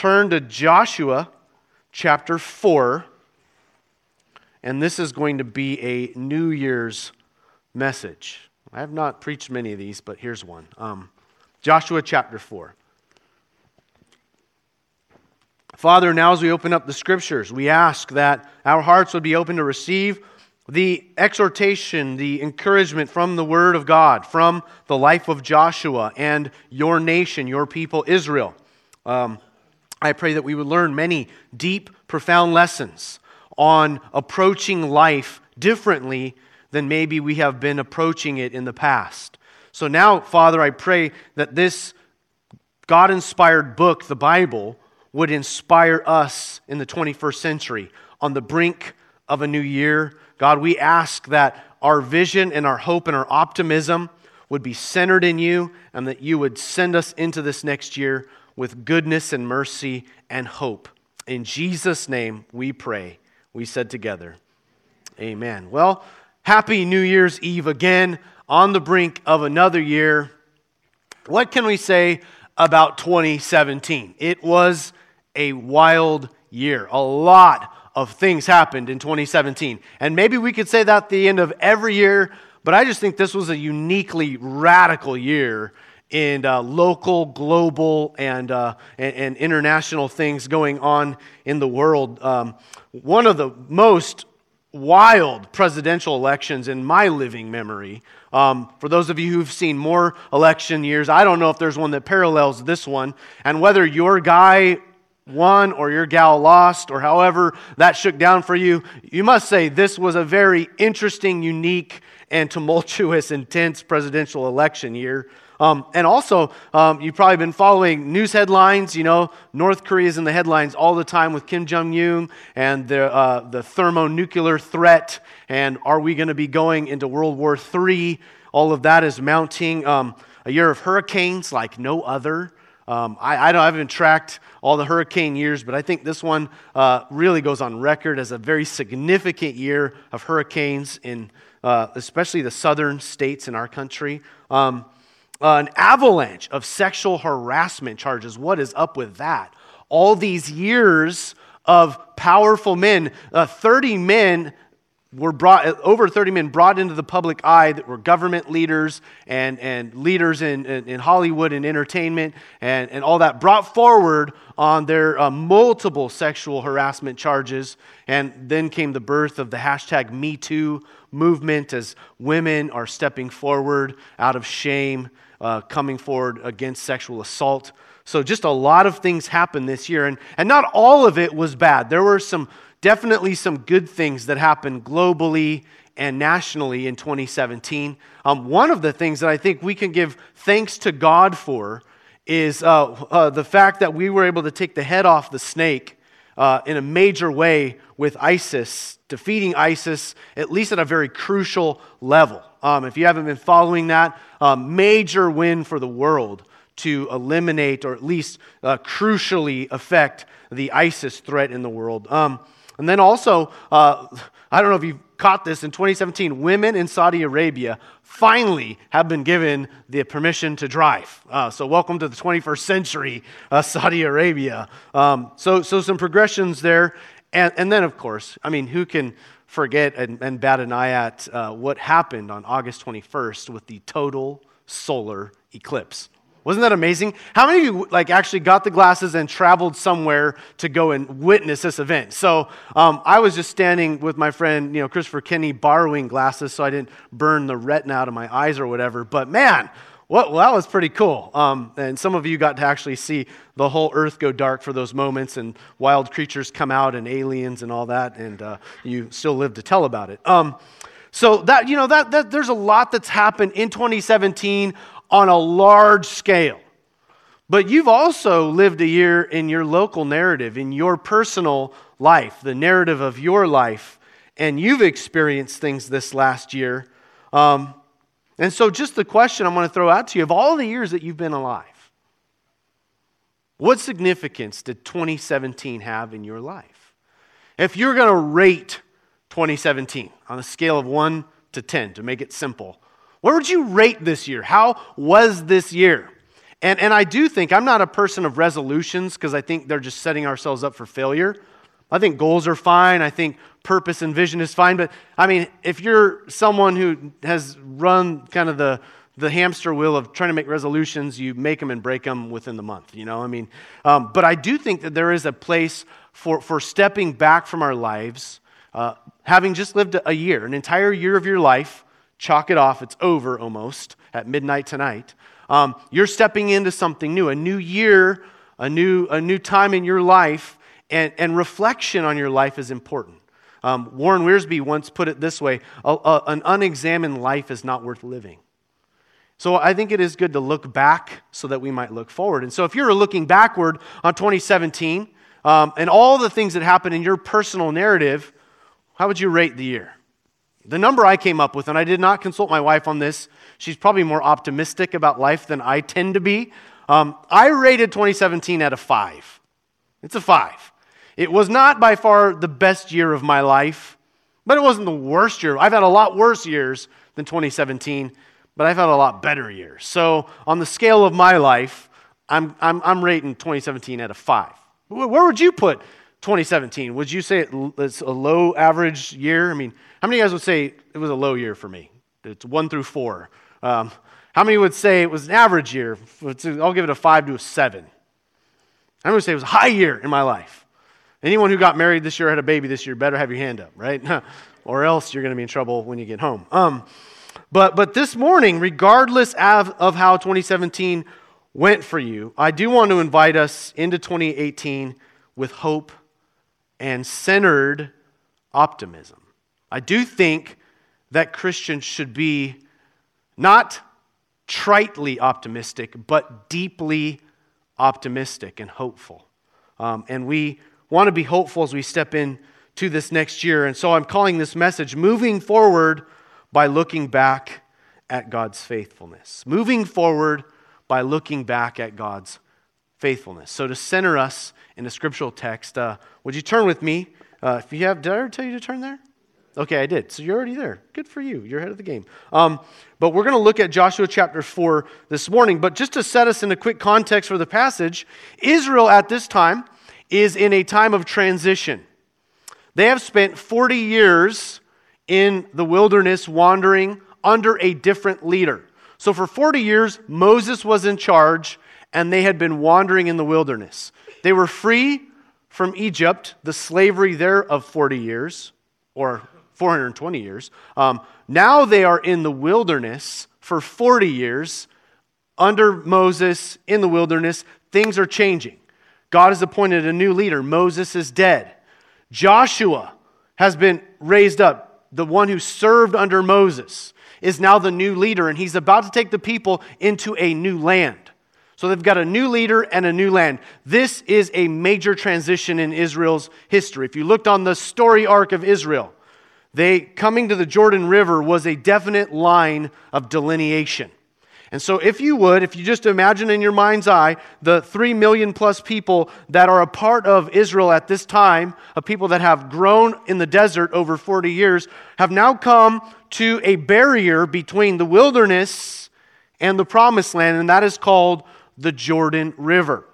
turn to Joshua chapter 4. And this is going to be a New Year's message. I have not preached many of these, but here's one um, Joshua chapter 4. Father, now as we open up the scriptures, we ask that our hearts would be open to receive the exhortation, the encouragement from the Word of God, from the life of Joshua and your nation, your people, Israel. Um, I pray that we would learn many deep, profound lessons on approaching life differently than maybe we have been approaching it in the past. So now, Father, I pray that this God inspired book, the Bible, would inspire us in the 21st century on the brink of a new year. God, we ask that our vision and our hope and our optimism would be centered in you and that you would send us into this next year with goodness and mercy and hope. In Jesus' name we pray. We said together, Amen. Well, happy New Year's Eve again on the brink of another year. What can we say about 2017? It was a wild year. A lot of things happened in 2017. And maybe we could say that at the end of every year, but I just think this was a uniquely radical year in uh, local, global, and, uh, and, and, international things going on in the world. Um, one of the most wild presidential elections in my living memory. Um, for those of you who've seen more election years, I don't know if there's one that parallels this one. And whether your guy won or your gal lost or however that shook down for you, you must say this was a very interesting, unique, and tumultuous, intense presidential election year. Um, and also, um, you've probably been following news headlines. You know, North Korea is in the headlines all the time with Kim Jong un and the, uh, the thermonuclear threat. And are we going to be going into World War III? All of that is mounting. Um, a year of hurricanes like no other. Um, I, I, don't, I, haven't tracked all the hurricane years, but I think this one uh, really goes on record as a very significant year of hurricanes in uh, especially the southern states in our country. Um, an avalanche of sexual harassment charges. What is up with that? All these years of powerful men, uh, 30 men were brought, over 30 men brought into the public eye that were government leaders and, and leaders in, in, in Hollywood and entertainment and, and all that, brought forward on their uh, multiple sexual harassment charges. And then came the birth of the hashtag MeToo movement as women are stepping forward out of shame, uh, coming forward against sexual assault. So, just a lot of things happened this year, and, and not all of it was bad. There were some definitely some good things that happened globally and nationally in 2017. Um, one of the things that I think we can give thanks to God for is uh, uh, the fact that we were able to take the head off the snake uh, in a major way with ISIS, defeating ISIS, at least at a very crucial level. Um, if you haven't been following that, um, major win for the world to eliminate or at least uh, crucially affect the ISIS threat in the world. Um, and then also, uh, I don't know if you caught this in 2017, women in Saudi Arabia finally have been given the permission to drive. Uh, so, welcome to the 21st century, uh, Saudi Arabia. Um, so, so, some progressions there. And, and then, of course, I mean, who can forget and, and bat an eye at uh, what happened on August 21st with the total solar eclipse? Wasn't that amazing? How many of you like actually got the glasses and traveled somewhere to go and witness this event? So um, I was just standing with my friend, you know, Christopher Kenny, borrowing glasses so I didn't burn the retina out of my eyes or whatever. But man, well, that was pretty cool. Um, and some of you got to actually see the whole earth go dark for those moments, and wild creatures come out, and aliens and all that. And uh, you still live to tell about it. Um, so that you know that, that there's a lot that's happened in 2017 on a large scale. But you've also lived a year in your local narrative, in your personal life, the narrative of your life, and you've experienced things this last year. Um, and so, just the question I'm going to throw out to you of all the years that you've been alive, what significance did 2017 have in your life? If you're going to rate 2017 on a scale of 1 to 10 to make it simple, where would you rate this year? How was this year? And, and I do think, I'm not a person of resolutions because I think they're just setting ourselves up for failure. I think goals are fine. I think purpose and vision is fine. But I mean, if you're someone who has run kind of the, the hamster wheel of trying to make resolutions, you make them and break them within the month, you know? I mean, um, but I do think that there is a place for, for stepping back from our lives, uh, having just lived a year, an entire year of your life, chalk it off, it's over almost at midnight tonight. Um, you're stepping into something new, a new year, a new, a new time in your life, and, and reflection on your life is important. Um, Warren Wiersbe once put it this way a, a, an unexamined life is not worth living. So I think it is good to look back so that we might look forward. And so if you're looking backward on 2017 um, and all the things that happened in your personal narrative, how would you rate the year? The number I came up with, and I did not consult my wife on this, she's probably more optimistic about life than I tend to be. Um, I rated 2017 at a five. It's a five. It was not by far the best year of my life, but it wasn't the worst year. I've had a lot worse years than 2017 but I've had a lot better years. So, on the scale of my life, I'm, I'm, I'm rating 2017 at a five. Where would you put 2017? Would you say it's a low average year? I mean, how many of guys would say it was a low year for me? It's one through four. Um, how many would say it was an average year? I'll give it a five to a seven. How many would say it was a high year in my life? Anyone who got married this year, had a baby this year, better have your hand up, right? or else you're going to be in trouble when you get home. Um, but, but this morning, regardless of, of how 2017 went for you, I do want to invite us into 2018 with hope and centered optimism. I do think that Christians should be not tritely optimistic, but deeply optimistic and hopeful. Um, and we want to be hopeful as we step into this next year. And so I'm calling this message Moving Forward by looking back at God's faithfulness. Moving forward by looking back at God's faithfulness. So, to center us in the scriptural text, uh, would you turn with me? Uh, if you have, did I ever tell you to turn there? Okay, I did. So you're already there. Good for you. You're ahead of the game. Um, but we're going to look at Joshua chapter 4 this morning. But just to set us in a quick context for the passage, Israel at this time is in a time of transition. They have spent 40 years in the wilderness wandering under a different leader. So for 40 years, Moses was in charge and they had been wandering in the wilderness. They were free from Egypt, the slavery there of 40 years, or 420 years. Um, now they are in the wilderness for 40 years under Moses in the wilderness. Things are changing. God has appointed a new leader. Moses is dead. Joshua has been raised up the one who served under Moses, is now the new leader, and he's about to take the people into a new land. So they've got a new leader and a new land. This is a major transition in Israel's history. If you looked on the story arc of Israel, they coming to the Jordan River was a definite line of delineation. And so, if you would, if you just imagine in your mind's eye the three million plus people that are a part of Israel at this time, of people that have grown in the desert over 40 years, have now come to a barrier between the wilderness and the promised land, and that is called the Jordan River.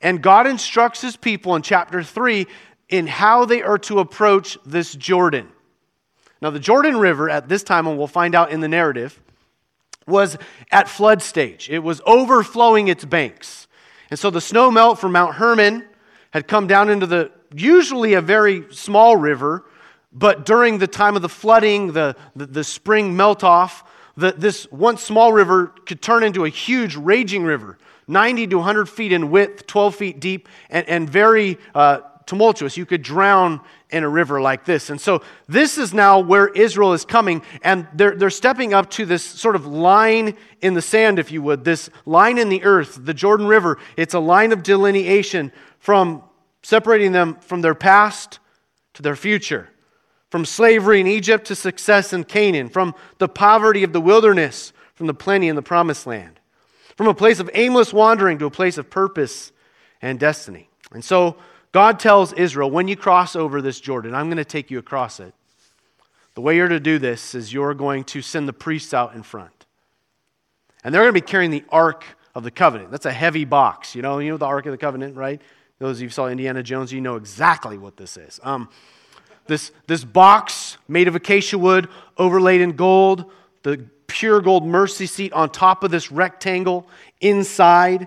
And God instructs his people in chapter 3 in how they are to approach this Jordan. Now, the Jordan River at this time, and we'll find out in the narrative, was at flood stage. It was overflowing its banks. And so the snow melt from Mount Hermon had come down into the usually a very small river, but during the time of the flooding, the, the, the spring melt off, the, this once small river could turn into a huge raging river, 90 to 100 feet in width, 12 feet deep, and, and very uh, tumultuous. You could drown in a river like this. And so this is now where Israel is coming, and they're, they're stepping up to this sort of line in the sand, if you would, this line in the earth, the Jordan River. It's a line of delineation from separating them from their past to their future, from slavery in Egypt to success in Canaan, from the poverty of the wilderness, from the plenty in the promised land, from a place of aimless wandering to a place of purpose and destiny. And so God tells Israel, when you cross over this Jordan, I'm going to take you across it. The way you're to do this is you're going to send the priests out in front. And they're going to be carrying the Ark of the Covenant. That's a heavy box. You know, you know the Ark of the Covenant, right? Those of you who saw Indiana Jones, you know exactly what this is. Um, this, this box made of acacia wood, overlaid in gold, the pure gold mercy seat on top of this rectangle inside.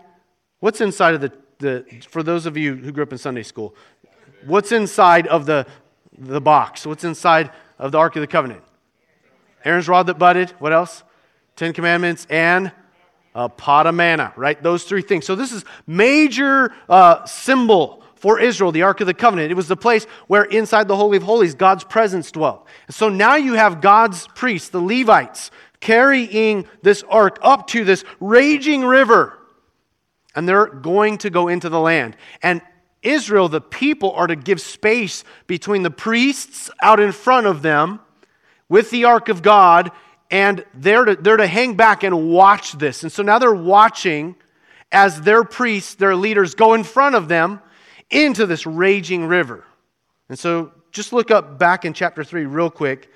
What's inside of the, the for those of you who grew up in Sunday school, what's inside of the, the box? What's inside of the Ark of the Covenant? Aaron's rod that budded. What else? Ten Commandments and a pot of manna, right? Those three things. So this is major uh, symbol for Israel, the Ark of the Covenant. It was the place where inside the Holy of Holies, God's presence dwelt. And so now you have God's priests, the Levites, carrying this ark up to this raging river. And they're going to go into the land. And Israel, the people, are to give space between the priests out in front of them with the ark of God and they're to, they're to hang back and watch this. And so now they're watching as their priests, their leaders, go in front of them into this raging river. And so just look up back in chapter 3 real quick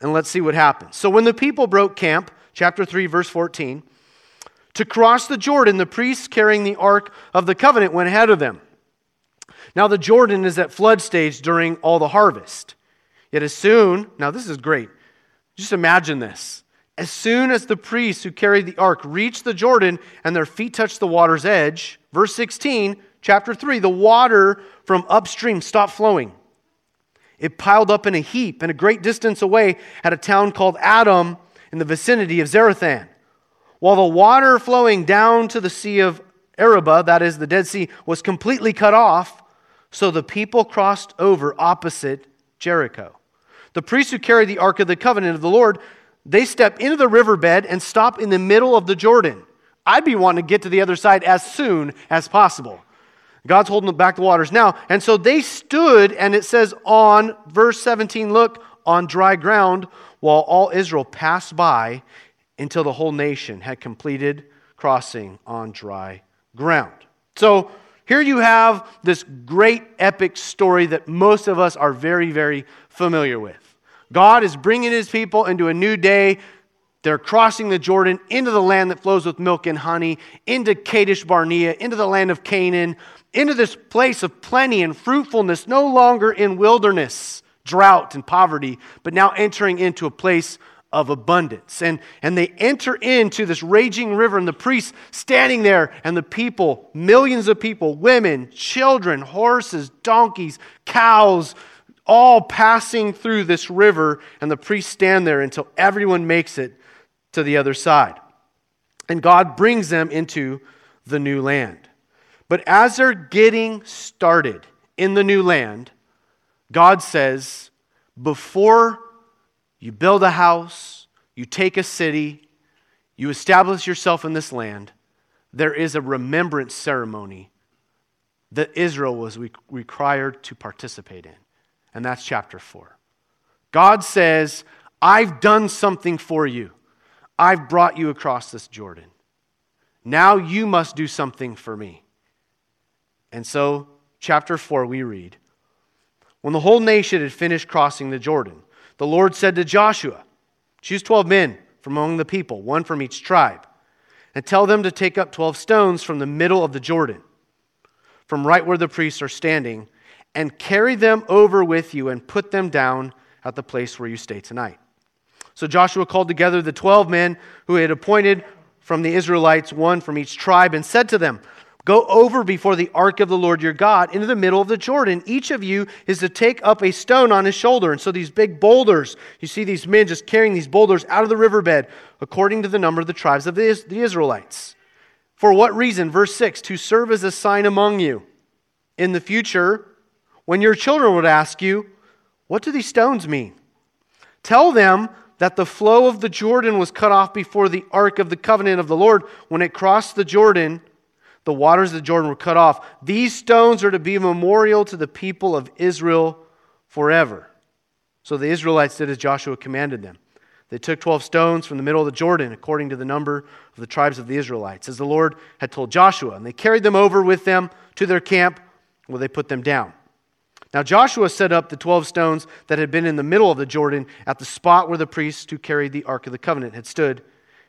and let's see what happens. So when the people broke camp, chapter 3, verse 14, to cross the Jordan, the priests carrying the ark of the covenant went ahead of them. Now the Jordan is at flood stage during all the harvest. Yet as soon, now this is great. Just imagine this. As soon as the priests who carried the ark reached the Jordan and their feet touched the water's edge, verse 16, chapter 3, the water from upstream stopped flowing. It piled up in a heap and a great distance away at a town called Adam in the vicinity of Zarethan. While the water flowing down to the Sea of Arabah, that is the Dead Sea, was completely cut off, so the people crossed over opposite Jericho. The priests who carry the Ark of the Covenant of the Lord, they step into the riverbed and stop in the middle of the Jordan. I'd be wanting to get to the other side as soon as possible. God's holding back the waters now. And so they stood, and it says on verse 17, look, on dry ground, while all Israel passed by until the whole nation had completed crossing on dry ground. So here you have this great epic story that most of us are very, very familiar with. God is bringing his people into a new day. They're crossing the Jordan into the land that flows with milk and honey, into Kadesh Barnea, into the land of Canaan, into this place of plenty and fruitfulness, no longer in wilderness, drought, and poverty, but now entering into a place of abundance. And, and they enter into this raging river, and the priests standing there, and the people, millions of people, women, children, horses, donkeys, cows, all passing through this river, and the priests stand there until everyone makes it to the other side. And God brings them into the new land. But as they're getting started in the new land, God says, before you build a house, you take a city, you establish yourself in this land, there is a remembrance ceremony that Israel was required to participate in and that's chapter 4. God says, I've done something for you. I've brought you across this Jordan. Now you must do something for me. And so, chapter 4, we read When the whole nation had finished crossing the Jordan, the Lord said to Joshua, Choose 12 men from among the people, one from each tribe, and tell them to take up 12 stones from the middle of the Jordan, from right where the priests are standing and carry them over with you and put them down at the place where you stay tonight. So Joshua called together the 12 men who he had appointed from the Israelites, one from each tribe, and said to them, Go over before the ark of the Lord your God into the middle of the Jordan. Each of you is to take up a stone on his shoulder. And so these big boulders, you see these men just carrying these boulders out of the riverbed, according to the number of the tribes of the Israelites. For what reason? Verse 6 To serve as a sign among you. In the future, when your children would ask you, What do these stones mean? Tell them that the flow of the Jordan was cut off before the ark of the covenant of the Lord. When it crossed the Jordan, the waters of the Jordan were cut off. These stones are to be a memorial to the people of Israel forever. So the Israelites did as Joshua commanded them. They took 12 stones from the middle of the Jordan, according to the number of the tribes of the Israelites, as the Lord had told Joshua. And they carried them over with them to their camp, where they put them down. Now Joshua set up the 12 stones that had been in the middle of the Jordan at the spot where the priests who carried the Ark of the Covenant had stood.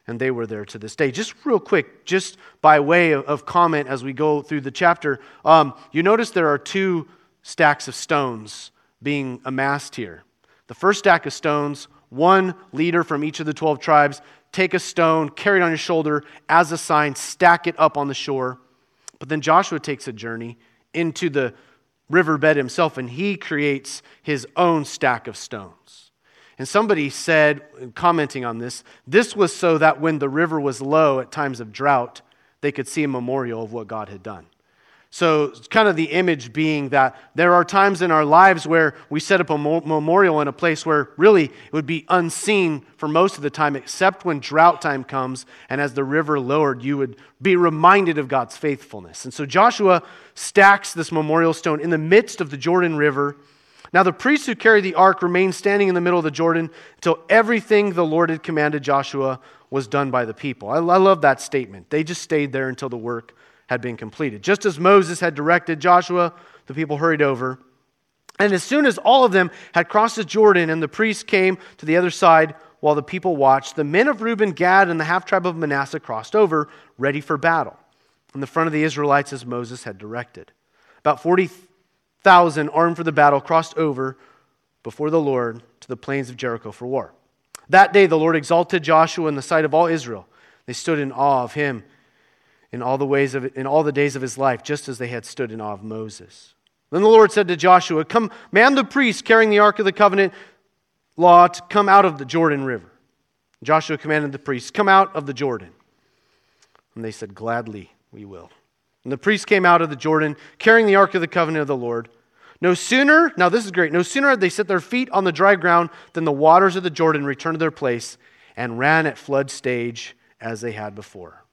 And they were there to this day. Just real quick, just by way of, comment as we go through the chapter, um, you notice there are two stacks of stones being amassed here. The first stack of stones, one leader from each of the 12 tribes, take a stone, carry it on your shoulder as a sign, stack it up on the shore. But then Joshua takes a journey into the riverbed himself and he creates his own stack of stones. And somebody said, commenting on this, this was so that when the river was low at times of drought, they could see a memorial of what God had done. So, kind of the image being that there are times in our lives where we set up a memorial in a place where really it would be unseen for most of the time, except when drought time comes and as the river lowered, you would be reminded of God's faithfulness. And so Joshua stacks this memorial stone in the midst of the Jordan River now the priests who carried the ark remained standing in the middle of the Jordan until everything the Lord had commanded Joshua was done by the people. I, love that statement. They just stayed there until the work had been completed. Just as Moses had directed Joshua, the people hurried over. And as soon as all of them had crossed the Jordan and the priests came to the other side while the people watched, the men of Reuben, Gad, and the half tribe of Manasseh crossed over, ready for battle, in the front of the Israelites as Moses had directed. About 40 thousand armed for the battle crossed over before the Lord to the plains of Jericho for war. That day the Lord exalted Joshua in the sight of all Israel. They stood in awe of him in all the ways of in all the days of his life, just as they had stood in awe of Moses. Then the Lord said to Joshua, Come, man the priest carrying the ark of the covenant law to come out of the Jordan River. Joshua commanded the priests, Come out of the Jordan. And they said, Gladly we will. And the priests came out of the Jordan, carrying the ark of the covenant of the Lord. No sooner, now this is great, no sooner had they set their feet on the dry ground than the waters of the Jordan returned to their place and ran at flood stage as they had before.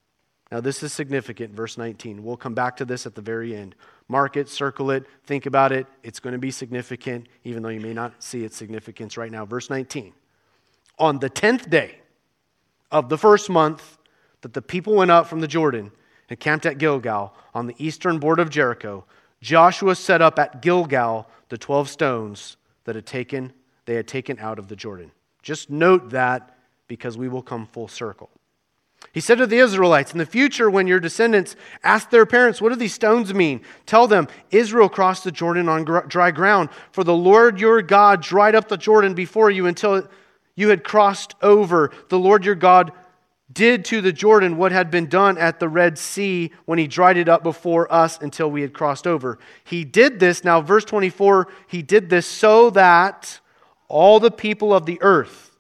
Now, this is significant, verse 19. We'll come back to this at the very end. Mark it, circle it, think about it. It's going to be significant, even though you may not see its significance right now. Verse 19. On the tenth day of the first month that the people went up from the Jordan and camped at Gilgal on the eastern border of Jericho, Joshua set up at Gilgal the 12 stones that had taken, they had taken out of the Jordan. Just note that because we will come full circle. He said to the Israelites, In the future, when your descendants ask their parents, What do these stones mean? Tell them, Israel crossed the Jordan on dry ground, for the Lord your God dried up the Jordan before you until you had crossed over. The Lord your God did to the Jordan what had been done at the Red Sea when he dried it up before us until we had crossed over. He did this, now, verse 24, he did this so that all the people of the earth,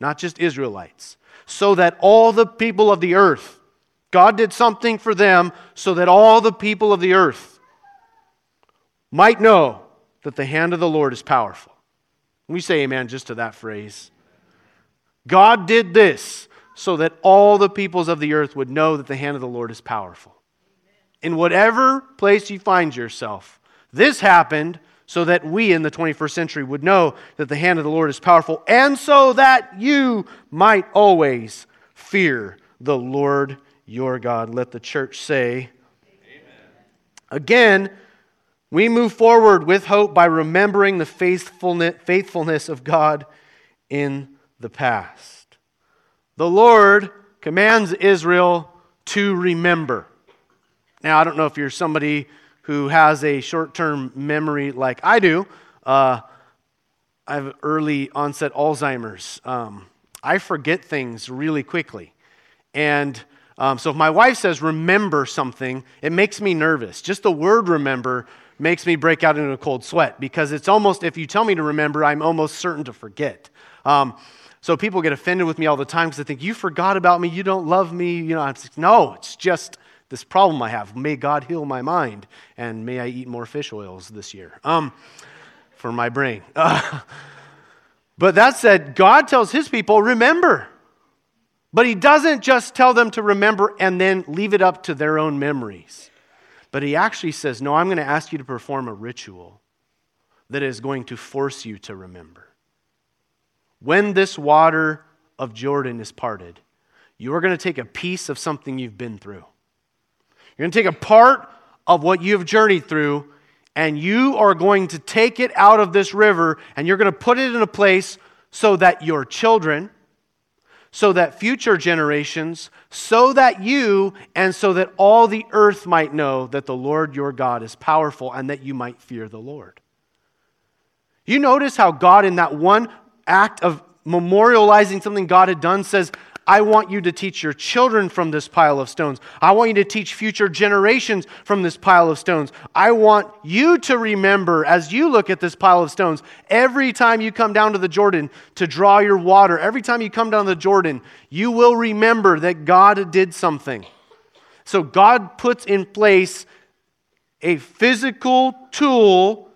not just Israelites, so that all the people of the earth, God did something for them so that all the people of the earth might know that the hand of the Lord is powerful. We say amen just to that phrase. God did this so that all the peoples of the earth would know that the hand of the Lord is powerful. In whatever place you find yourself, this happened so that we in the 21st century would know that the hand of the Lord is powerful, and so that you might always fear the Lord your God. Let the church say, Amen. Again, we move forward with hope by remembering the faithfulness of God in the past. The Lord commands Israel to remember. Now, I don't know if you're somebody who has a short term memory like I do. Uh, I have early onset Alzheimer's. Um, I forget things really quickly. And um, so if my wife says remember something, it makes me nervous. Just the word remember makes me break out into a cold sweat because it's almost, if you tell me to remember, I'm almost certain to forget. Um, so people get offended with me all the time because they think, you forgot about me, you don't love me. You know, I'm like, no, it's just this problem I have. May God heal my mind, and may I eat more fish oils this year um, for my brain. Uh, but that said, God tells his people, remember. But he doesn't just tell them to remember and then leave it up to their own memories. But he actually says, no, I'm going to ask you to perform a ritual that is going to force you to remember. When this water of Jordan is parted, you are going to take a piece of something you've been through. You're going to take a part of what you have journeyed through, and you are going to take it out of this river, and you're going to put it in a place so that your children, so that future generations, so that you, and so that all the earth might know that the Lord your God is powerful and that you might fear the Lord. You notice how God, in that one act of memorializing something God had done, says, I want you to teach your children from this pile of stones. I want you to teach future generations from this pile of stones. I want you to remember as you look at this pile of stones, every time you come down to the Jordan to draw your water, every time you come down to the Jordan, you will remember that God did something. So God puts in place a physical tool,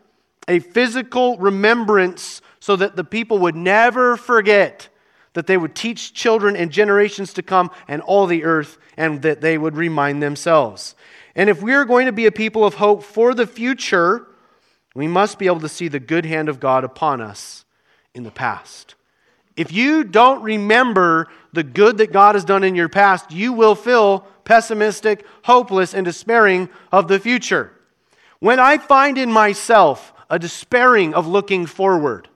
a physical remembrance, so that the people would never forget that they would teach children and generations to come and all the earth, and that they would remind themselves. And if we're going to be a people of hope for the future, we must be able to see the good hand of God upon us in the past. If you don't remember the good that God has done in your past, you will feel pessimistic, hopeless, and despairing of the future. When I find in myself a despairing of looking forward,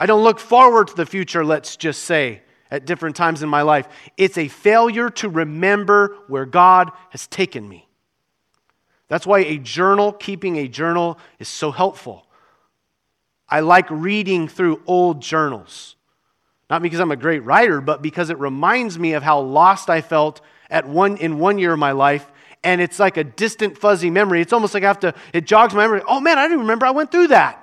I don't look forward to the future, let's just say, at different times in my life. It's a failure to remember where God has taken me. That's why a journal, keeping a journal, is so helpful. I like reading through old journals. Not because I'm a great writer, but because it reminds me of how lost I felt at one, in one year of my life. And it's like a distant, fuzzy memory. It's almost like I have to, it jogs my memory. Oh man, I didn't remember I went through that.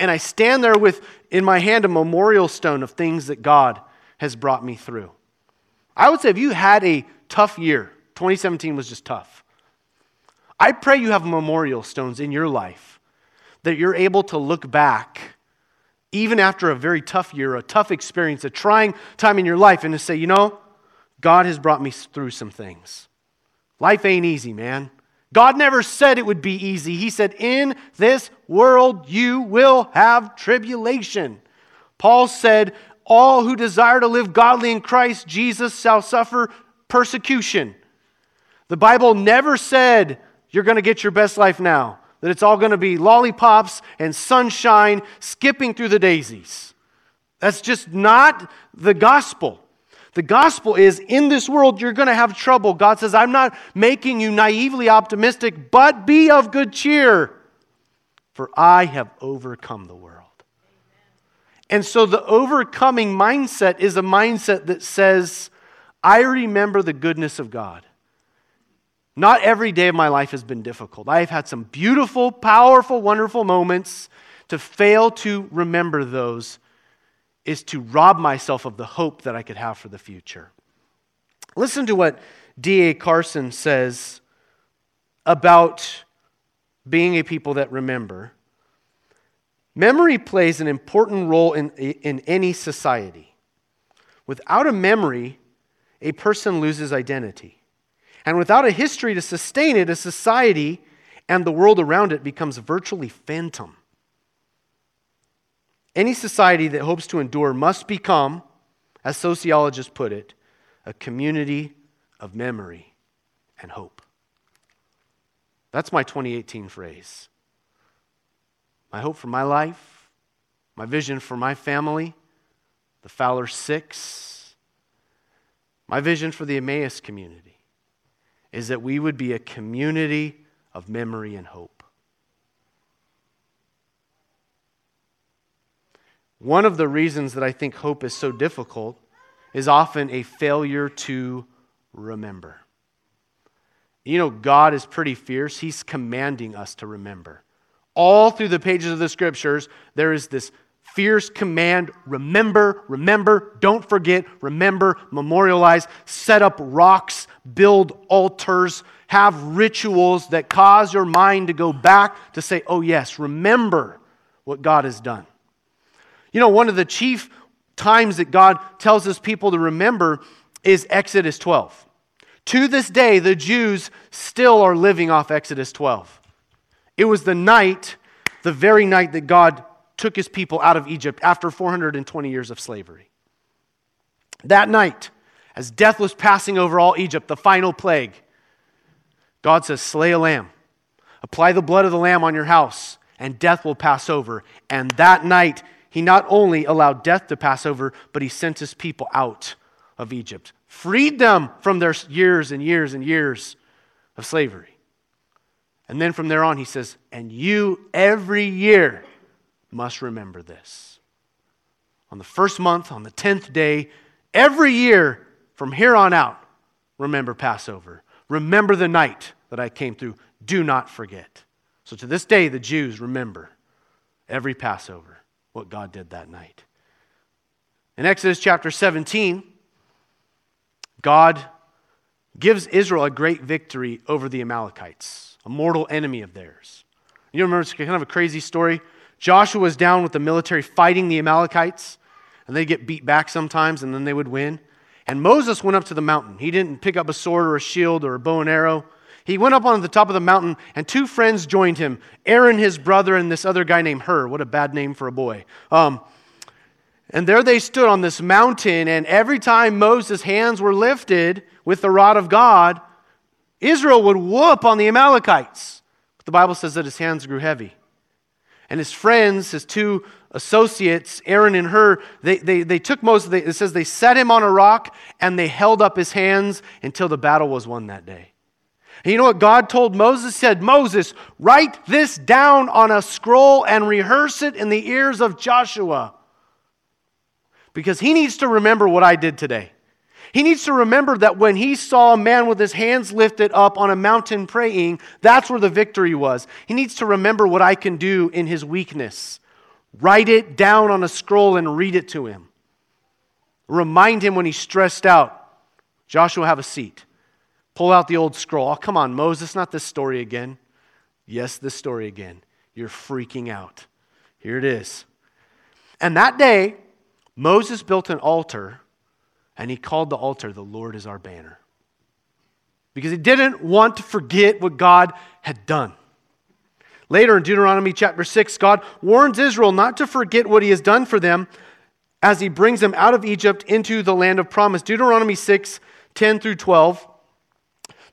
And I stand there with in my hand a memorial stone of things that God has brought me through. I would say if you had a tough year, 2017 was just tough. I pray you have memorial stones in your life that you're able to look back, even after a very tough year, a tough experience, a trying time in your life, and to say, you know, God has brought me through some things. Life ain't easy, man. God never said it would be easy. He said, In this world you will have tribulation. Paul said, All who desire to live godly in Christ Jesus shall suffer persecution. The Bible never said you're going to get your best life now, that it's all going to be lollipops and sunshine, skipping through the daisies. That's just not the gospel. The gospel is in this world, you're going to have trouble. God says, I'm not making you naively optimistic, but be of good cheer, for I have overcome the world. And so the overcoming mindset is a mindset that says, I remember the goodness of God. Not every day of my life has been difficult. I have had some beautiful, powerful, wonderful moments. To fail to remember those is to rob myself of the hope that I could have for the future. Listen to what D.A. Carson says about being a people that remember. Memory plays an important role in, in any society. Without a memory, a person loses identity. And without a history to sustain it, a society and the world around it becomes virtually phantom. Any society that hopes to endure must become, as sociologists put it, a community of memory and hope. That's my 2018 phrase. My hope for my life, my vision for my family, the Fowler Six, my vision for the Emmaus community is that we would be a community of memory and hope. One of the reasons that I think hope is so difficult is often a failure to remember. You know, God is pretty fierce. He's commanding us to remember. All through the pages of the scriptures, there is this fierce command remember, remember, don't forget, remember, memorialize, set up rocks, build altars, have rituals that cause your mind to go back to say, oh, yes, remember what God has done. You know, one of the chief times that God tells his people to remember is Exodus 12. To this day, the Jews still are living off Exodus 12. It was the night, the very night that God took his people out of Egypt after 420 years of slavery. That night, as death was passing over all Egypt, the final plague, God says, Slay a lamb, apply the blood of the lamb on your house, and death will pass over. And that night, he not only allowed death to pass over, but he sent his people out of Egypt, freed them from their years and years and years of slavery. And then from there on, he says, And you every year must remember this. On the first month, on the tenth day, every year from here on out, remember Passover. Remember the night that I came through. Do not forget. So to this day, the Jews remember every Passover what God did that night. In Exodus chapter 17, God gives Israel a great victory over the Amalekites, a mortal enemy of theirs. You remember, it's kind of a crazy story. Joshua was down with the military fighting the Amalekites, and they'd get beat back sometimes, and then they would win. And Moses went up to the mountain. He didn't pick up a sword or a shield or a bow and arrow. He went up on the top of the mountain, and two friends joined him Aaron, his brother, and this other guy named Hur. What a bad name for a boy. Um, and there they stood on this mountain, and every time Moses' hands were lifted with the rod of God, Israel would whoop on the Amalekites. But the Bible says that his hands grew heavy. And his friends, his two associates, Aaron and Hur, they, they, they took Moses, they, it says they set him on a rock and they held up his hands until the battle was won that day. And you know what God told Moses? He said, Moses, write this down on a scroll and rehearse it in the ears of Joshua. Because he needs to remember what I did today. He needs to remember that when he saw a man with his hands lifted up on a mountain praying, that's where the victory was. He needs to remember what I can do in his weakness. Write it down on a scroll and read it to him. Remind him when he's stressed out. Joshua, have a seat. Pull out the old scroll. Oh, come on, Moses, not this story again. Yes, this story again. You're freaking out. Here it is. And that day, Moses built an altar and he called the altar, The Lord is our banner. Because he didn't want to forget what God had done. Later in Deuteronomy chapter 6, God warns Israel not to forget what he has done for them as he brings them out of Egypt into the land of promise. Deuteronomy 6, 10 through 12.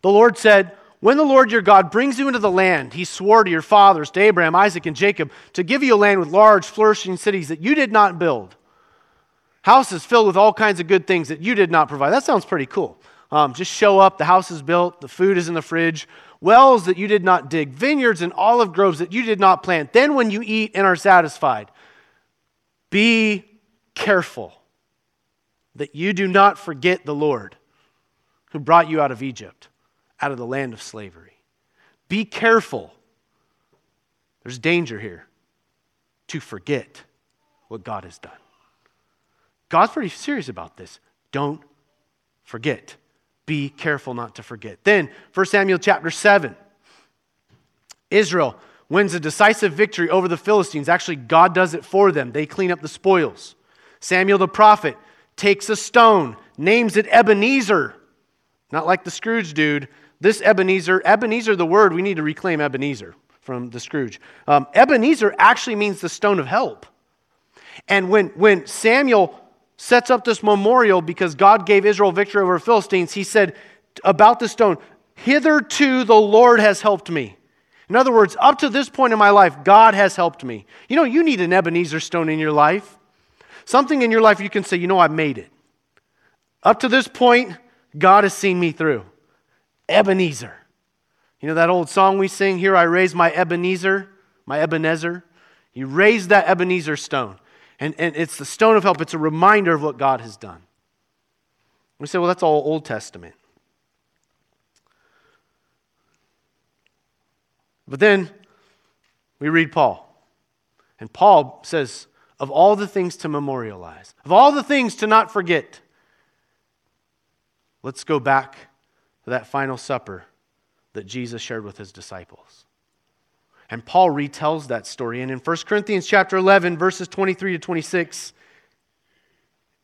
The Lord said, When the Lord your God brings you into the land he swore to your fathers, to Abraham, Isaac, and Jacob, to give you a land with large, flourishing cities that you did not build, houses filled with all kinds of good things that you did not provide. That sounds pretty cool. Um, just show up, the house is built, the food is in the fridge, wells that you did not dig, vineyards and olive groves that you did not plant. Then, when you eat and are satisfied, be careful that you do not forget the Lord who brought you out of Egypt out of the land of slavery. Be careful. There's danger here to forget what God has done. God's pretty serious about this. Don't forget. Be careful not to forget. Then, 1 Samuel chapter 7. Israel wins a decisive victory over the Philistines. Actually, God does it for them. They clean up the spoils. Samuel the prophet takes a stone, names it Ebenezer. Not like the Scrooge dude, this Ebenezer, Ebenezer, the word, we need to reclaim Ebenezer from the Scrooge. Um, Ebenezer actually means the stone of help. And when, when Samuel sets up this memorial because God gave Israel victory over Philistines, he said about the stone, Hitherto the Lord has helped me. In other words, up to this point in my life, God has helped me. You know, you need an Ebenezer stone in your life. Something in your life you can say, you know, I made it. Up to this point, God has seen me through. Ebenezer. You know that old song we sing, Here I Raise My Ebenezer, my Ebenezer? He raised that Ebenezer stone. And, and it's the stone of help, it's a reminder of what God has done. We say, well, that's all Old Testament. But then we read Paul. And Paul says, of all the things to memorialize, of all the things to not forget, let's go back that final supper that Jesus shared with his disciples. And Paul retells that story. And in 1 Corinthians chapter 11, verses 23 to 26,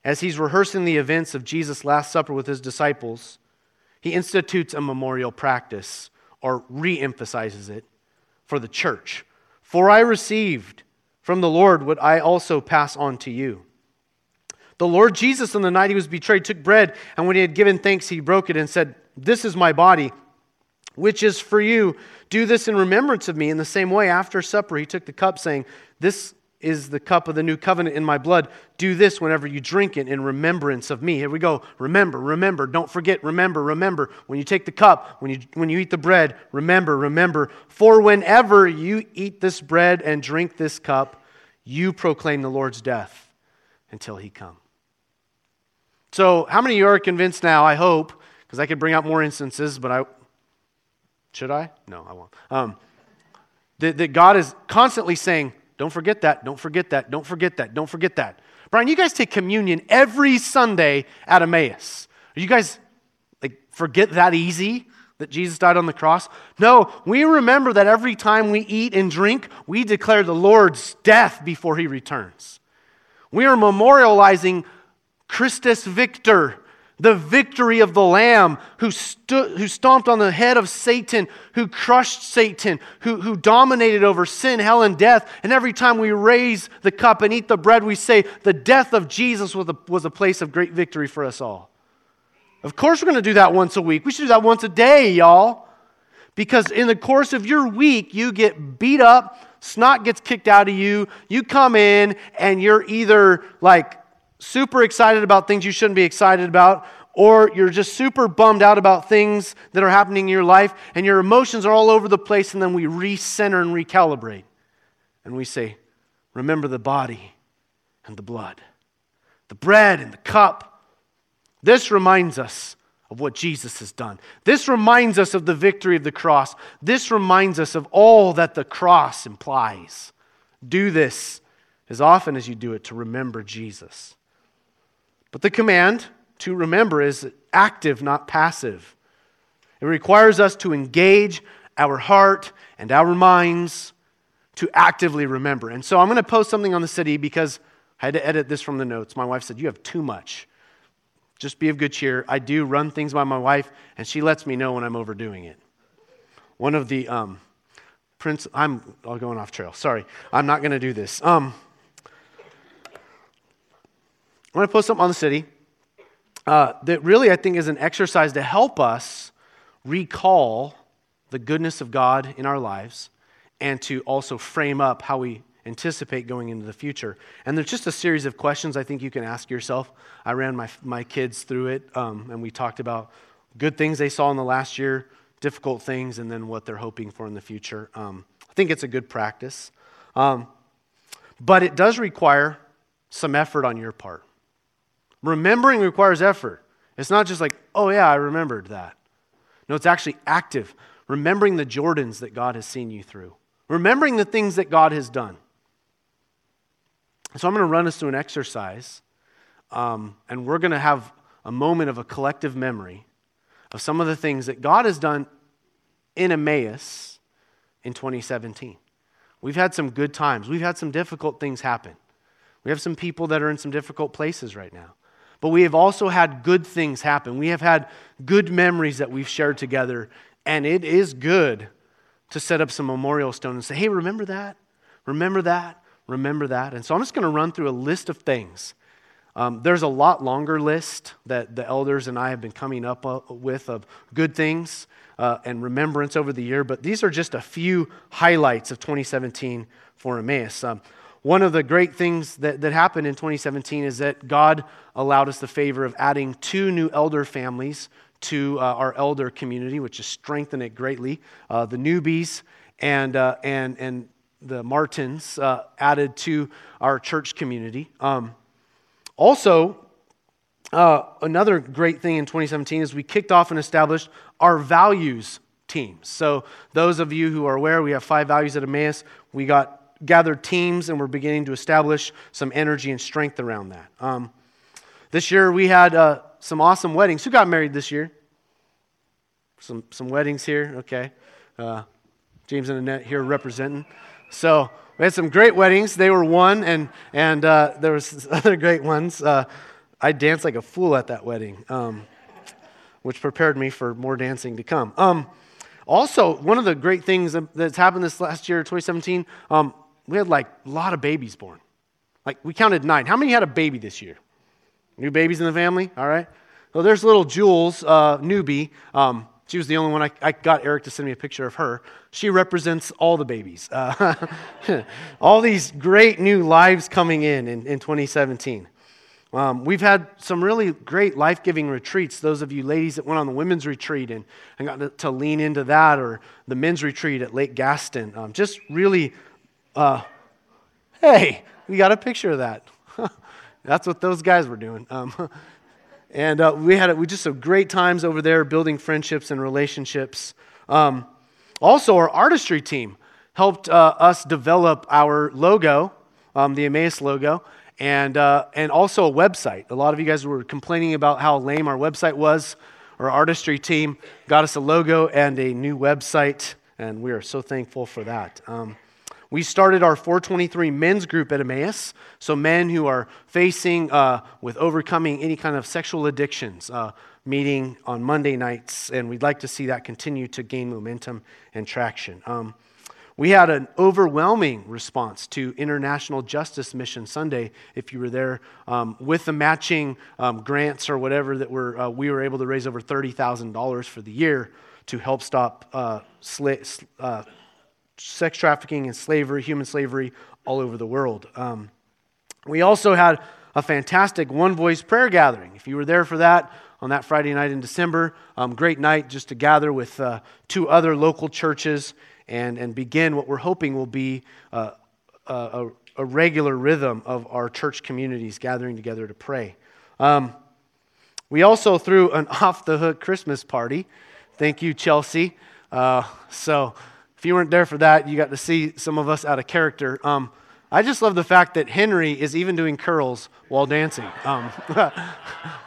as he's rehearsing the events of Jesus' Last Supper with his disciples, he institutes a memorial practice or re emphasizes it for the church. For I received from the Lord what I also pass on to you. The Lord Jesus, on the night he was betrayed, took bread, and when he had given thanks, he broke it and said, this is my body, which is for you. Do this in remembrance of me. In the same way, after supper, he took the cup, saying, This is the cup of the new covenant in my blood. Do this whenever you drink it in remembrance of me. Here we go. Remember, remember. Don't forget. Remember, remember. When you take the cup, when you, when you eat the bread, remember, remember. For whenever you eat this bread and drink this cup, you proclaim the Lord's death until he come. So, how many of you are convinced now? I hope, because I could bring out more instances, but I. Should I? No, I won't. Um, that, that God is constantly saying, don't forget that. Don't forget that. Don't forget that. Don't forget that. Brian, you guys take communion every Sunday at Emmaus. Are you guys like forget that easy that Jesus died on the cross? No, we remember that every time we eat and drink, we declare the Lord's death before he returns. We are memorializing Christus Victor, the victory of the Lamb who, stood, who stomped on the head of Satan, who crushed Satan, who, who dominated over sin, hell, and death. And every time we raise the cup and eat the bread, we say, The death of Jesus was a, was a place of great victory for us all. Of course, we're going to do that once a week. We should do that once a day, y'all. Because in the course of your week, you get beat up, snot gets kicked out of you, you come in, and you're either like super excited about things you shouldn't be excited about, or you're just super bummed out about things that are happening in your life, and your emotions are all over the place, and then we recenter and recalibrate. And we say, Remember the body and the blood, the bread and the cup. This reminds us of what Jesus has done. This reminds us of the victory of the cross. This reminds us of all that the cross implies. Do this as often as you do it to remember Jesus. But the command to remember is active, not passive. It requires us to engage our heart and our minds to actively remember. And so I'm going to post something on the city because I had to edit this from the notes. My wife said, You have too much. Just be of good cheer. I do run things by my wife, and she lets me know when I'm overdoing it. One of the um, prince, I'm all going off trail. Sorry, I'm not going to do this. Um, I'm going to post something on the city uh, that really I think is an exercise to help us recall the goodness of God in our lives and to also frame up how we anticipate going into the future. And there's just a series of questions I think you can ask yourself. I ran my, my kids through it, um, and we talked about good things they saw in the last year, difficult things, and then what they're hoping for in the future. Um, I think it's a good practice. Um, but it does require some effort on your part. Remembering requires effort. It's not just like, oh, yeah, I remembered that. No, it's actually active. Remembering the Jordans that God has seen you through, remembering the things that God has done. So I'm going to run us through an exercise, um, and we're going to have a moment of a collective memory of some of the things that God has done in Emmaus in 2017. We've had some good times, we've had some difficult things happen. We have some people that are in some difficult places right now. But we have also had good things happen. We have had good memories that we've shared together. And it is good to set up some memorial stone and say, hey, remember that? Remember that? Remember that? And so I'm just going to run through a list of things. Um, there's a lot longer list that the elders and I have been coming up uh, with of good things uh, and remembrance over the year, but these are just a few highlights of 2017 for Emmaus. Um, one of the great things that, that happened in 2017 is that God allowed us the favor of adding two new elder families to uh, our elder community, which has strengthened it greatly. Uh, the newbies and, uh, and, and the Martins uh, added to our church community. Um, also, uh, another great thing in 2017 is we kicked off and established our values teams. So, those of you who are aware, we have five values at Emmaus. We got gathered teams and we're beginning to establish some energy and strength around that. Um, this year we had uh, some awesome weddings. Who got married this year? Some, some weddings here, okay. Uh, James and Annette here representing. So we had some great weddings. They were one, and, and uh, there was other great ones. Uh, I danced like a fool at that wedding, um, which prepared me for more dancing to come. Um, also, one of the great things that's happened this last year, 2017, um, we had like a lot of babies born. Like we counted nine. How many had a baby this year? New babies in the family? All right. Well, there's little Jules, uh, newbie. Um, She was the only one I, I got Eric to send me a picture of her. She represents all the babies. Uh, all these great new lives coming in in, in 2017. Um, we've had some really great life giving retreats. Those of you ladies that went on the women's retreat and, and got to, to lean into that, or the men's retreat at Lake Gaston. Um, just really, uh, hey, we got a picture of that. That's what those guys were doing. Um, and uh, we had we just had great times over there building friendships and relationships. Um, also, our artistry team helped uh, us develop our logo, um, the Emmaus logo, and, uh, and also a website. A lot of you guys were complaining about how lame our website was. Our artistry team got us a logo and a new website, and we are so thankful for that. Um, we started our 423 men's group at Emmaus, so men who are facing uh, with overcoming any kind of sexual addictions, uh, meeting on Monday nights, and we'd like to see that continue to gain momentum and traction. Um, we had an overwhelming response to International Justice Mission Sunday, if you were there, um, with the matching um, grants or whatever that were, uh, we were able to raise over $30,000 for the year to help stop uh, uh, sex trafficking and slavery, human slavery, all over the world. Um, we also had a fantastic one voice prayer gathering. If you were there for that, on that Friday night in December. Um, great night just to gather with uh, two other local churches and, and begin what we're hoping will be uh, a, a, regular rhythm of our church communities gathering together to pray. Um, we also threw an off the hook Christmas party. Thank you, Chelsea. Uh, so if you weren't there for that, you got to see some of us out of character. Um, I just love the fact that Henry is even doing curls while dancing. Um, that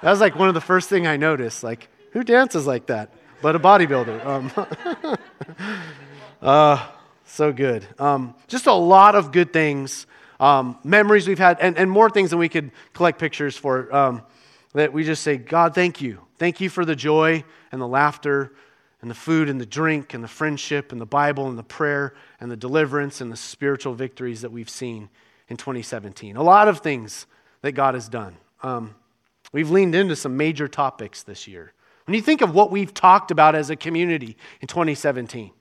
was like one of the first thing I noticed. Like, who dances like that? But a bodybuilder. Um, Uh, so good. Um, just a lot of good things, um, memories we've had, and, and more things than we could collect pictures for. Um, that we just say, God, thank you. Thank you for the joy and the laughter and the food and the drink and the friendship and the Bible and the prayer and the deliverance and the spiritual victories that we've seen in 2017. A lot of things that God has done. Um, we've leaned into some major topics this year. When you think of what we've talked about as a community in 2017,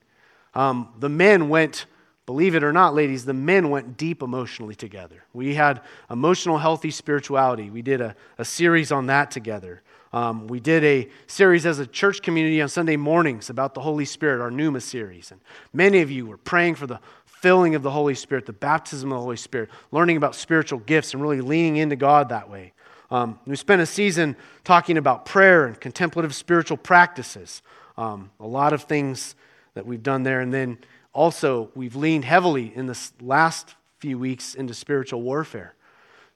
um, the men went, believe it or not, ladies, the men went deep emotionally together. We had emotional, healthy spirituality. We did a, a series on that together. Um, we did a series as a church community on Sunday mornings about the Holy Spirit, our Pneuma series. And many of you were praying for the filling of the Holy Spirit, the baptism of the Holy Spirit, learning about spiritual gifts, and really leaning into God that way. Um, we spent a season talking about prayer and contemplative spiritual practices. Um, a lot of things that we've done there. And then also, we've leaned heavily in this last few weeks into spiritual warfare.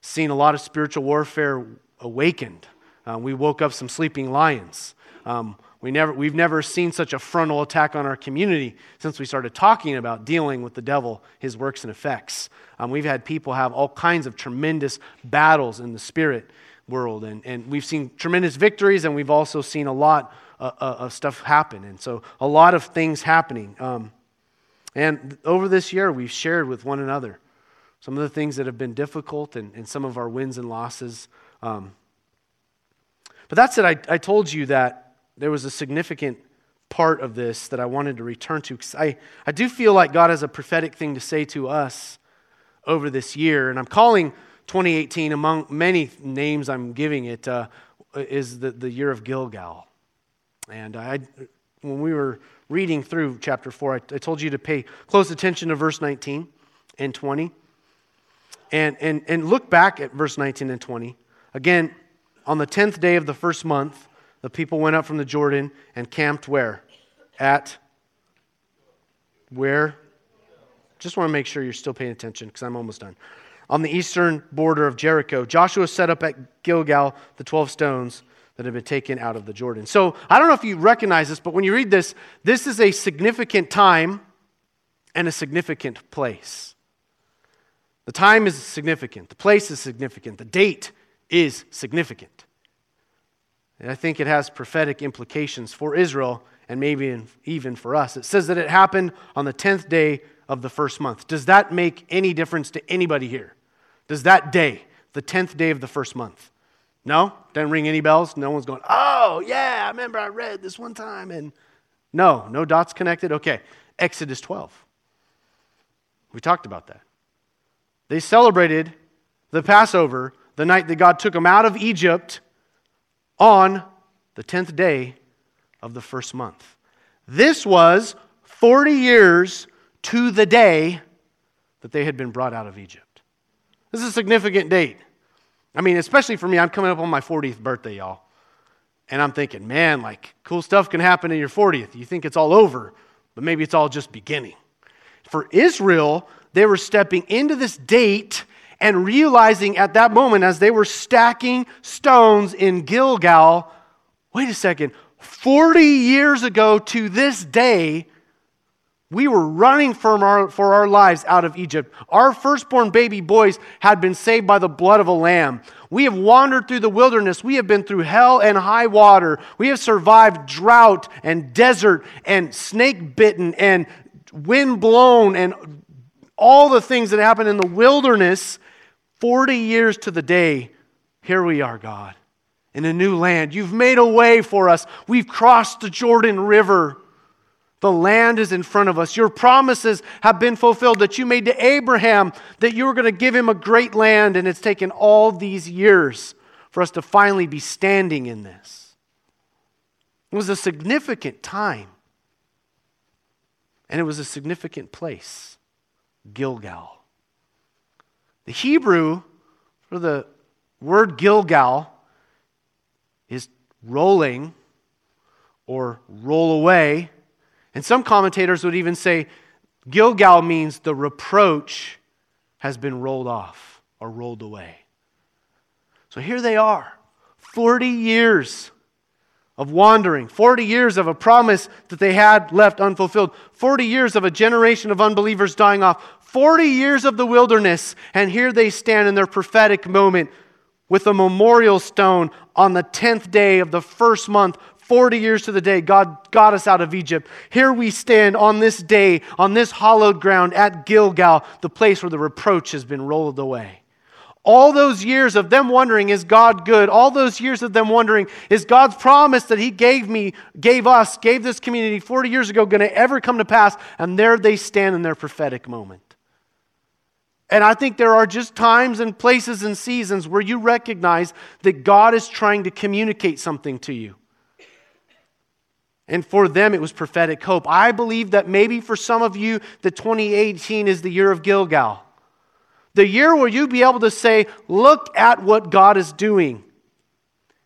Seen a lot of spiritual warfare awakened. Uh, we woke up some sleeping lions. Um, we never, we've never seen such a frontal attack on our community since we started talking about dealing with the devil, his works and effects. Um, we've had people have all kinds of tremendous battles in the spirit world, and, and we've seen tremendous victories, and we've also seen a lot uh, uh, of stuff happen. And so a lot of things happening. Um, and over this year, we've shared with one another some of the things that have been difficult and, and some of our wins and losses. Um, but that said, I, I told you that there was a significant part of this that I wanted to return to because I, I do feel like God has a prophetic thing to say to us over this year. And I'm calling 2018, among many names I'm giving it, uh, is the, the year of Gilgal. And I, when we were reading through chapter 4, I, I told you to pay close attention to verse 19 and 20. And, and, and look back at verse 19 and 20. Again, on the 10th day of the first month, the people went up from the Jordan and camped where? At where? Just want to make sure you're still paying attention because I'm almost done. On the eastern border of Jericho, Joshua set up at Gilgal the 12 stones that had been taken out of the Jordan. So I don't know if you recognize this, but when you read this, this is a significant time and a significant place. The time is significant, the place is significant, the date is significant. And I think it has prophetic implications for Israel and maybe even for us. It says that it happened on the 10th day of the first month. Does that make any difference to anybody here? Does that day, the 10th day of the first month, no? Doesn't ring any bells? No one's going, oh, yeah, I remember I read this one time. And No, no dots connected? Okay. Exodus 12. We talked about that. They celebrated the Passover the night that God took them out of Egypt on the 10th day of the first month. This was 40 years to the day that they had been brought out of Egypt. This is a significant date. I mean, especially for me, I'm coming up on my 40th birthday, y'all. And I'm thinking, man, like, cool stuff can happen in your 40th. You think it's all over, but maybe it's all just beginning. For Israel, they were stepping into this date and realizing at that moment, as they were stacking stones in Gilgal, wait a second, 40 years ago to this day, we were running for our, for our lives out of Egypt. Our firstborn baby boys had been saved by the blood of a lamb. We have wandered through the wilderness. We have been through hell and high water. We have survived drought and desert and snake bitten and wind blown and all the things that happen in the wilderness. 40 years to the day, here we are, God, in a new land. You've made a way for us. We've crossed the Jordan River. The land is in front of us. Your promises have been fulfilled that you made to Abraham that you were going to give him a great land, and it's taken all these years for us to finally be standing in this. It was a significant time, and it was a significant place Gilgal. The Hebrew for the word Gilgal is rolling or roll away and some commentators would even say Gilgal means the reproach has been rolled off or rolled away. So here they are, 40 years of wandering, 40 years of a promise that they had left unfulfilled, 40 years of a generation of unbelievers dying off, 40 years of the wilderness, and here they stand in their prophetic moment with a memorial stone on the 10th day of the first month 40 years to the day God got us out of Egypt. Here we stand on this day, on this hallowed ground at Gilgal, the place where the reproach has been rolled away. All those years of them wondering, is God good? All those years of them wondering, is God's promise that He gave me, gave us, gave this community 40 years ago going to ever come to pass? And there they stand in their prophetic moment. And I think there are just times and places and seasons where you recognize that God is trying to communicate something to you. And for them, it was prophetic hope. I believe that maybe for some of you, the 2018 is the year of Gilgal. The year where you'll be able to say, Look at what God is doing.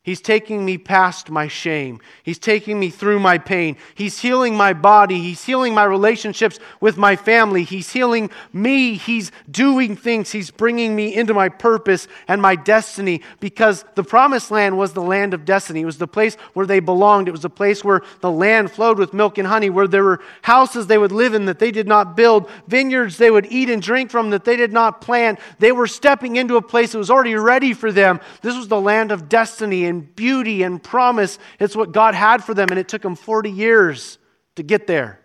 He's taking me past my shame. He's taking me through my pain. He's healing my body. He's healing my relationships with my family. He's healing me. He's doing things. He's bringing me into my purpose and my destiny because the promised land was the land of destiny. It was the place where they belonged. It was the place where the land flowed with milk and honey, where there were houses they would live in that they did not build, vineyards they would eat and drink from that they did not plant. They were stepping into a place that was already ready for them. This was the land of destiny beauty and promise. It's what God had for them, and it took them 40 years to get there.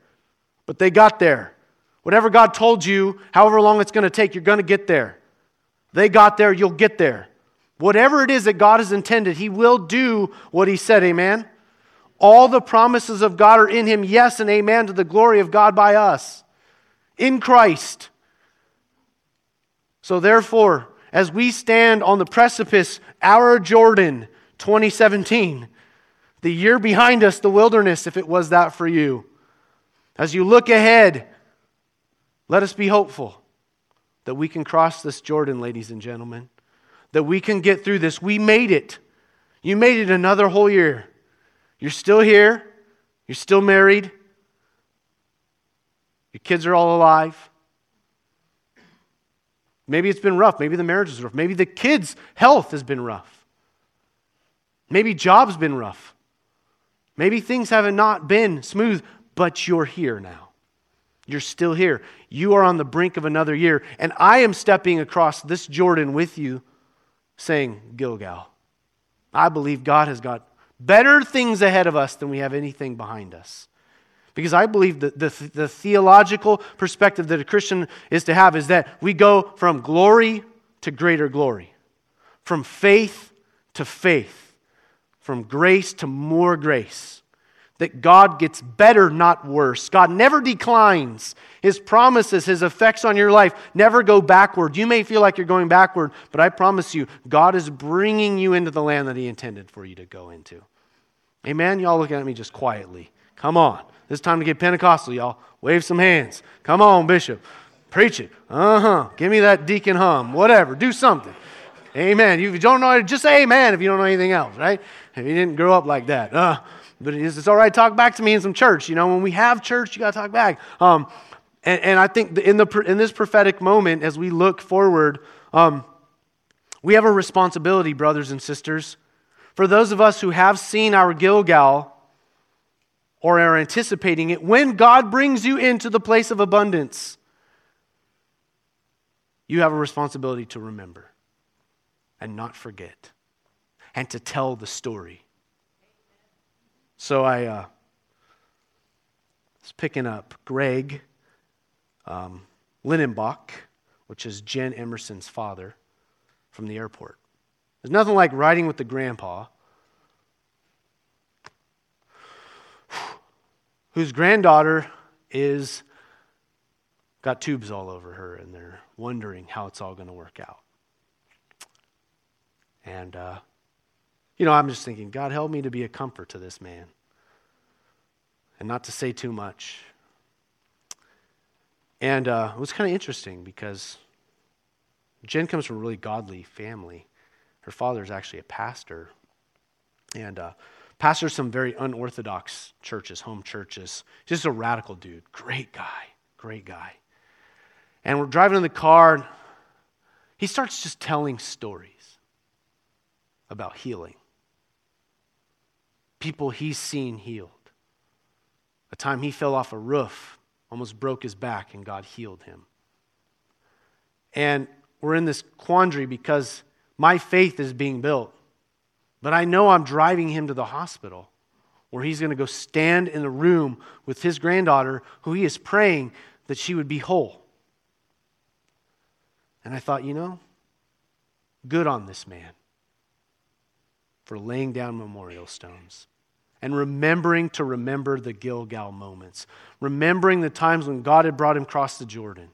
But they got there. Whatever God told you, however long it's going to take, you're going to get there. They got there, you'll get there. Whatever it is that God has intended, He will do what He said. Amen? All the promises of God are in Him. Yes and amen to the glory of God by us in Christ. So, therefore, as we stand on the precipice, our Jordan, 2017. The year behind us, the wilderness, if it was that for you. As you look ahead, let us be hopeful that we can cross this Jordan, ladies and gentlemen, that we can get through this. We made it. You made it another whole year. You're still here. You're still married. Your kids are all alive. Maybe it's been rough. Maybe the marriage is rough. Maybe the kids' health has been rough. Maybe job's been rough. Maybe things haven't not been smooth, but you're here now. You're still here. You are on the brink of another year. And I am stepping across this Jordan with you saying, Gilgal. I believe God has got better things ahead of us than we have anything behind us. Because I believe that the, the theological perspective that a Christian is to have is that we go from glory to greater glory, from faith to faith from grace to more grace. that God gets better, not worse. God never declines. His promises, His effects on your life never go backward. You may feel like you're going backward, but I promise you, God is bringing you into the land that He intended for you to go into. Amen? Y'all looking at me just quietly. Come on. It's time to get Pentecostal, y'all. Wave some hands. Come on, Bishop. Preach it. Uh huh. Give me that deacon hum. Whatever. Do something. Amen. You don't know, just say amen if you don't know anything else, right? If you didn't grow up like that. Uh, but it's, it's all right, talk back to me in some church. You know, when we have church, you got to talk back. Um, and, and, I think in, the, in this prophetic moment, as we look forward, um, we have a responsibility, brothers and sisters. For those of us who have seen our Gilgal or are anticipating it, when God brings you into the place of abundance, you have a responsibility to remember and not forget and to tell the story. So I uh, was picking up Greg um, Linenbach, which is Jen Emerson's father, from the airport. There's nothing like riding with the grandpa whose granddaughter is got tubes all over her and they're wondering how it's all going to work out. And, uh, you know, I'm just thinking, God, help me to be a comfort to this man and not to say too much. And uh, it was kind of interesting because Jen comes from a really godly family. Her father is actually a pastor. And uh, pastors some very unorthodox churches, home churches. Just a radical dude. Great guy. Great guy. And we're driving in the car. He starts just telling stories about healing. People he's seen healed. A time he fell off a roof, almost broke his back, and God healed him. And we're in this quandary because my faith is being built. But I know I'm driving him to the hospital where he's going to go stand in the room with his granddaughter, who he is praying that she would be whole. And I thought, you know, good on this man for laying down memorial stones and remembering to remember the Gilgal moments, remembering the times when God had brought him across the Jordan.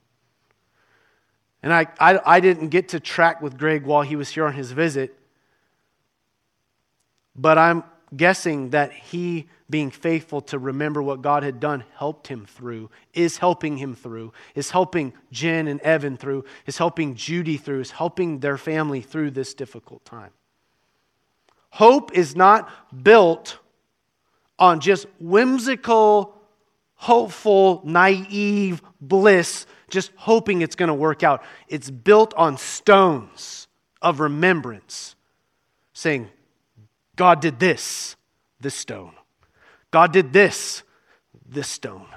And I, I, I, didn't get to track with Greg while he was here on his visit, but I'm guessing that he, being faithful to remember what God had done, helped him through, is helping him through, is helping Jen and Evan through, is helping Judy through, is helping their family through this difficult time. Hope is not built on just whimsical, hopeful, naive bliss, just hoping it's going to work out. It's built on stones of remembrance, saying, God did this, this stone. God did this, this stone.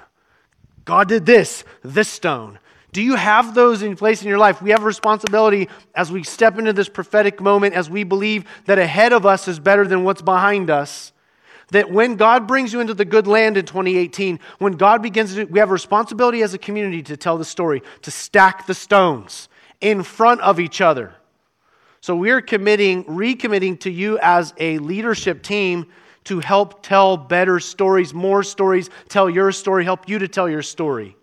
God did this, this stone. Do you have those in place in your life? We have a responsibility as we step into this prophetic moment, as we believe that ahead of us is better than what's behind us. That when God brings you into the good land in 2018, when God begins to, we have a responsibility as a community to tell the story, to stack the stones in front of each other. So we're committing, recommitting to you as a leadership team to help tell better stories, more stories, tell your story, help you to tell your story.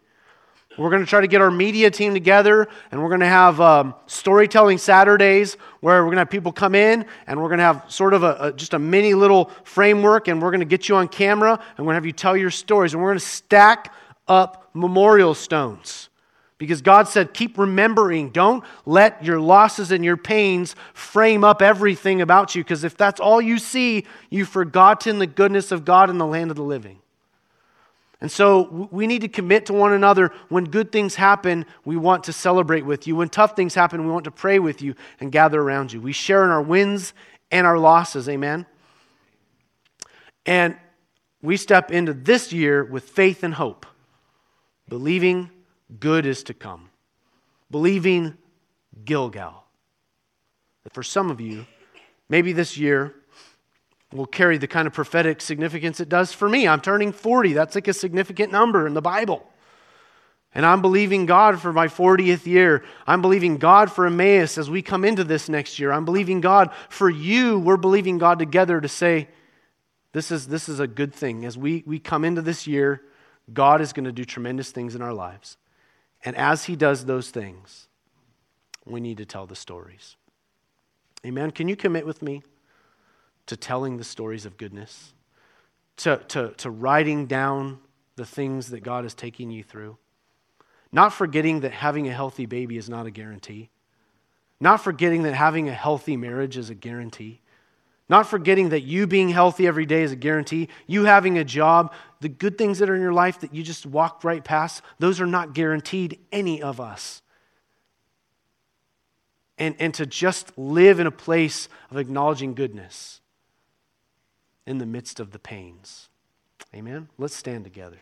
We're going to try to get our media team together and we're going to have um, storytelling Saturdays where we're going to have people come in and we're going to have sort of a, a, just a mini little framework and we're going to get you on camera and we're going to have you tell your stories and we're going to stack up memorial stones. Because God said, keep remembering. Don't let your losses and your pains frame up everything about you. Because if that's all you see, you've forgotten the goodness of God in the land of the living. And so we need to commit to one another. When good things happen, we want to celebrate with you. When tough things happen, we want to pray with you and gather around you. We share in our wins and our losses. Amen. And we step into this year with faith and hope, believing good is to come, believing Gilgal. That for some of you, maybe this year, will carry the kind of prophetic significance it does for me. I'm turning 40. That's like a significant number in the Bible. And I'm believing God for my 40th year. I'm believing God for Emmaus as we come into this next year. I'm believing God for you. We're believing God together to say, This is, this is a good thing. As we, we come into this year, God is going to do tremendous things in our lives. And as He does those things, we need to tell the stories. Amen. Can you commit with me to telling the stories of goodness? To, to, to writing down the things that God is taking you through? Not forgetting that having a healthy baby is not a guarantee. Not forgetting that having a healthy marriage is a guarantee. Not forgetting that you being healthy every day is a guarantee. You having a job, the good things that are in your life that you just walk right past, those are not guaranteed any of us. And, and to just live in a place of acknowledging goodness in the midst of the pains. Amen? Let's stand together.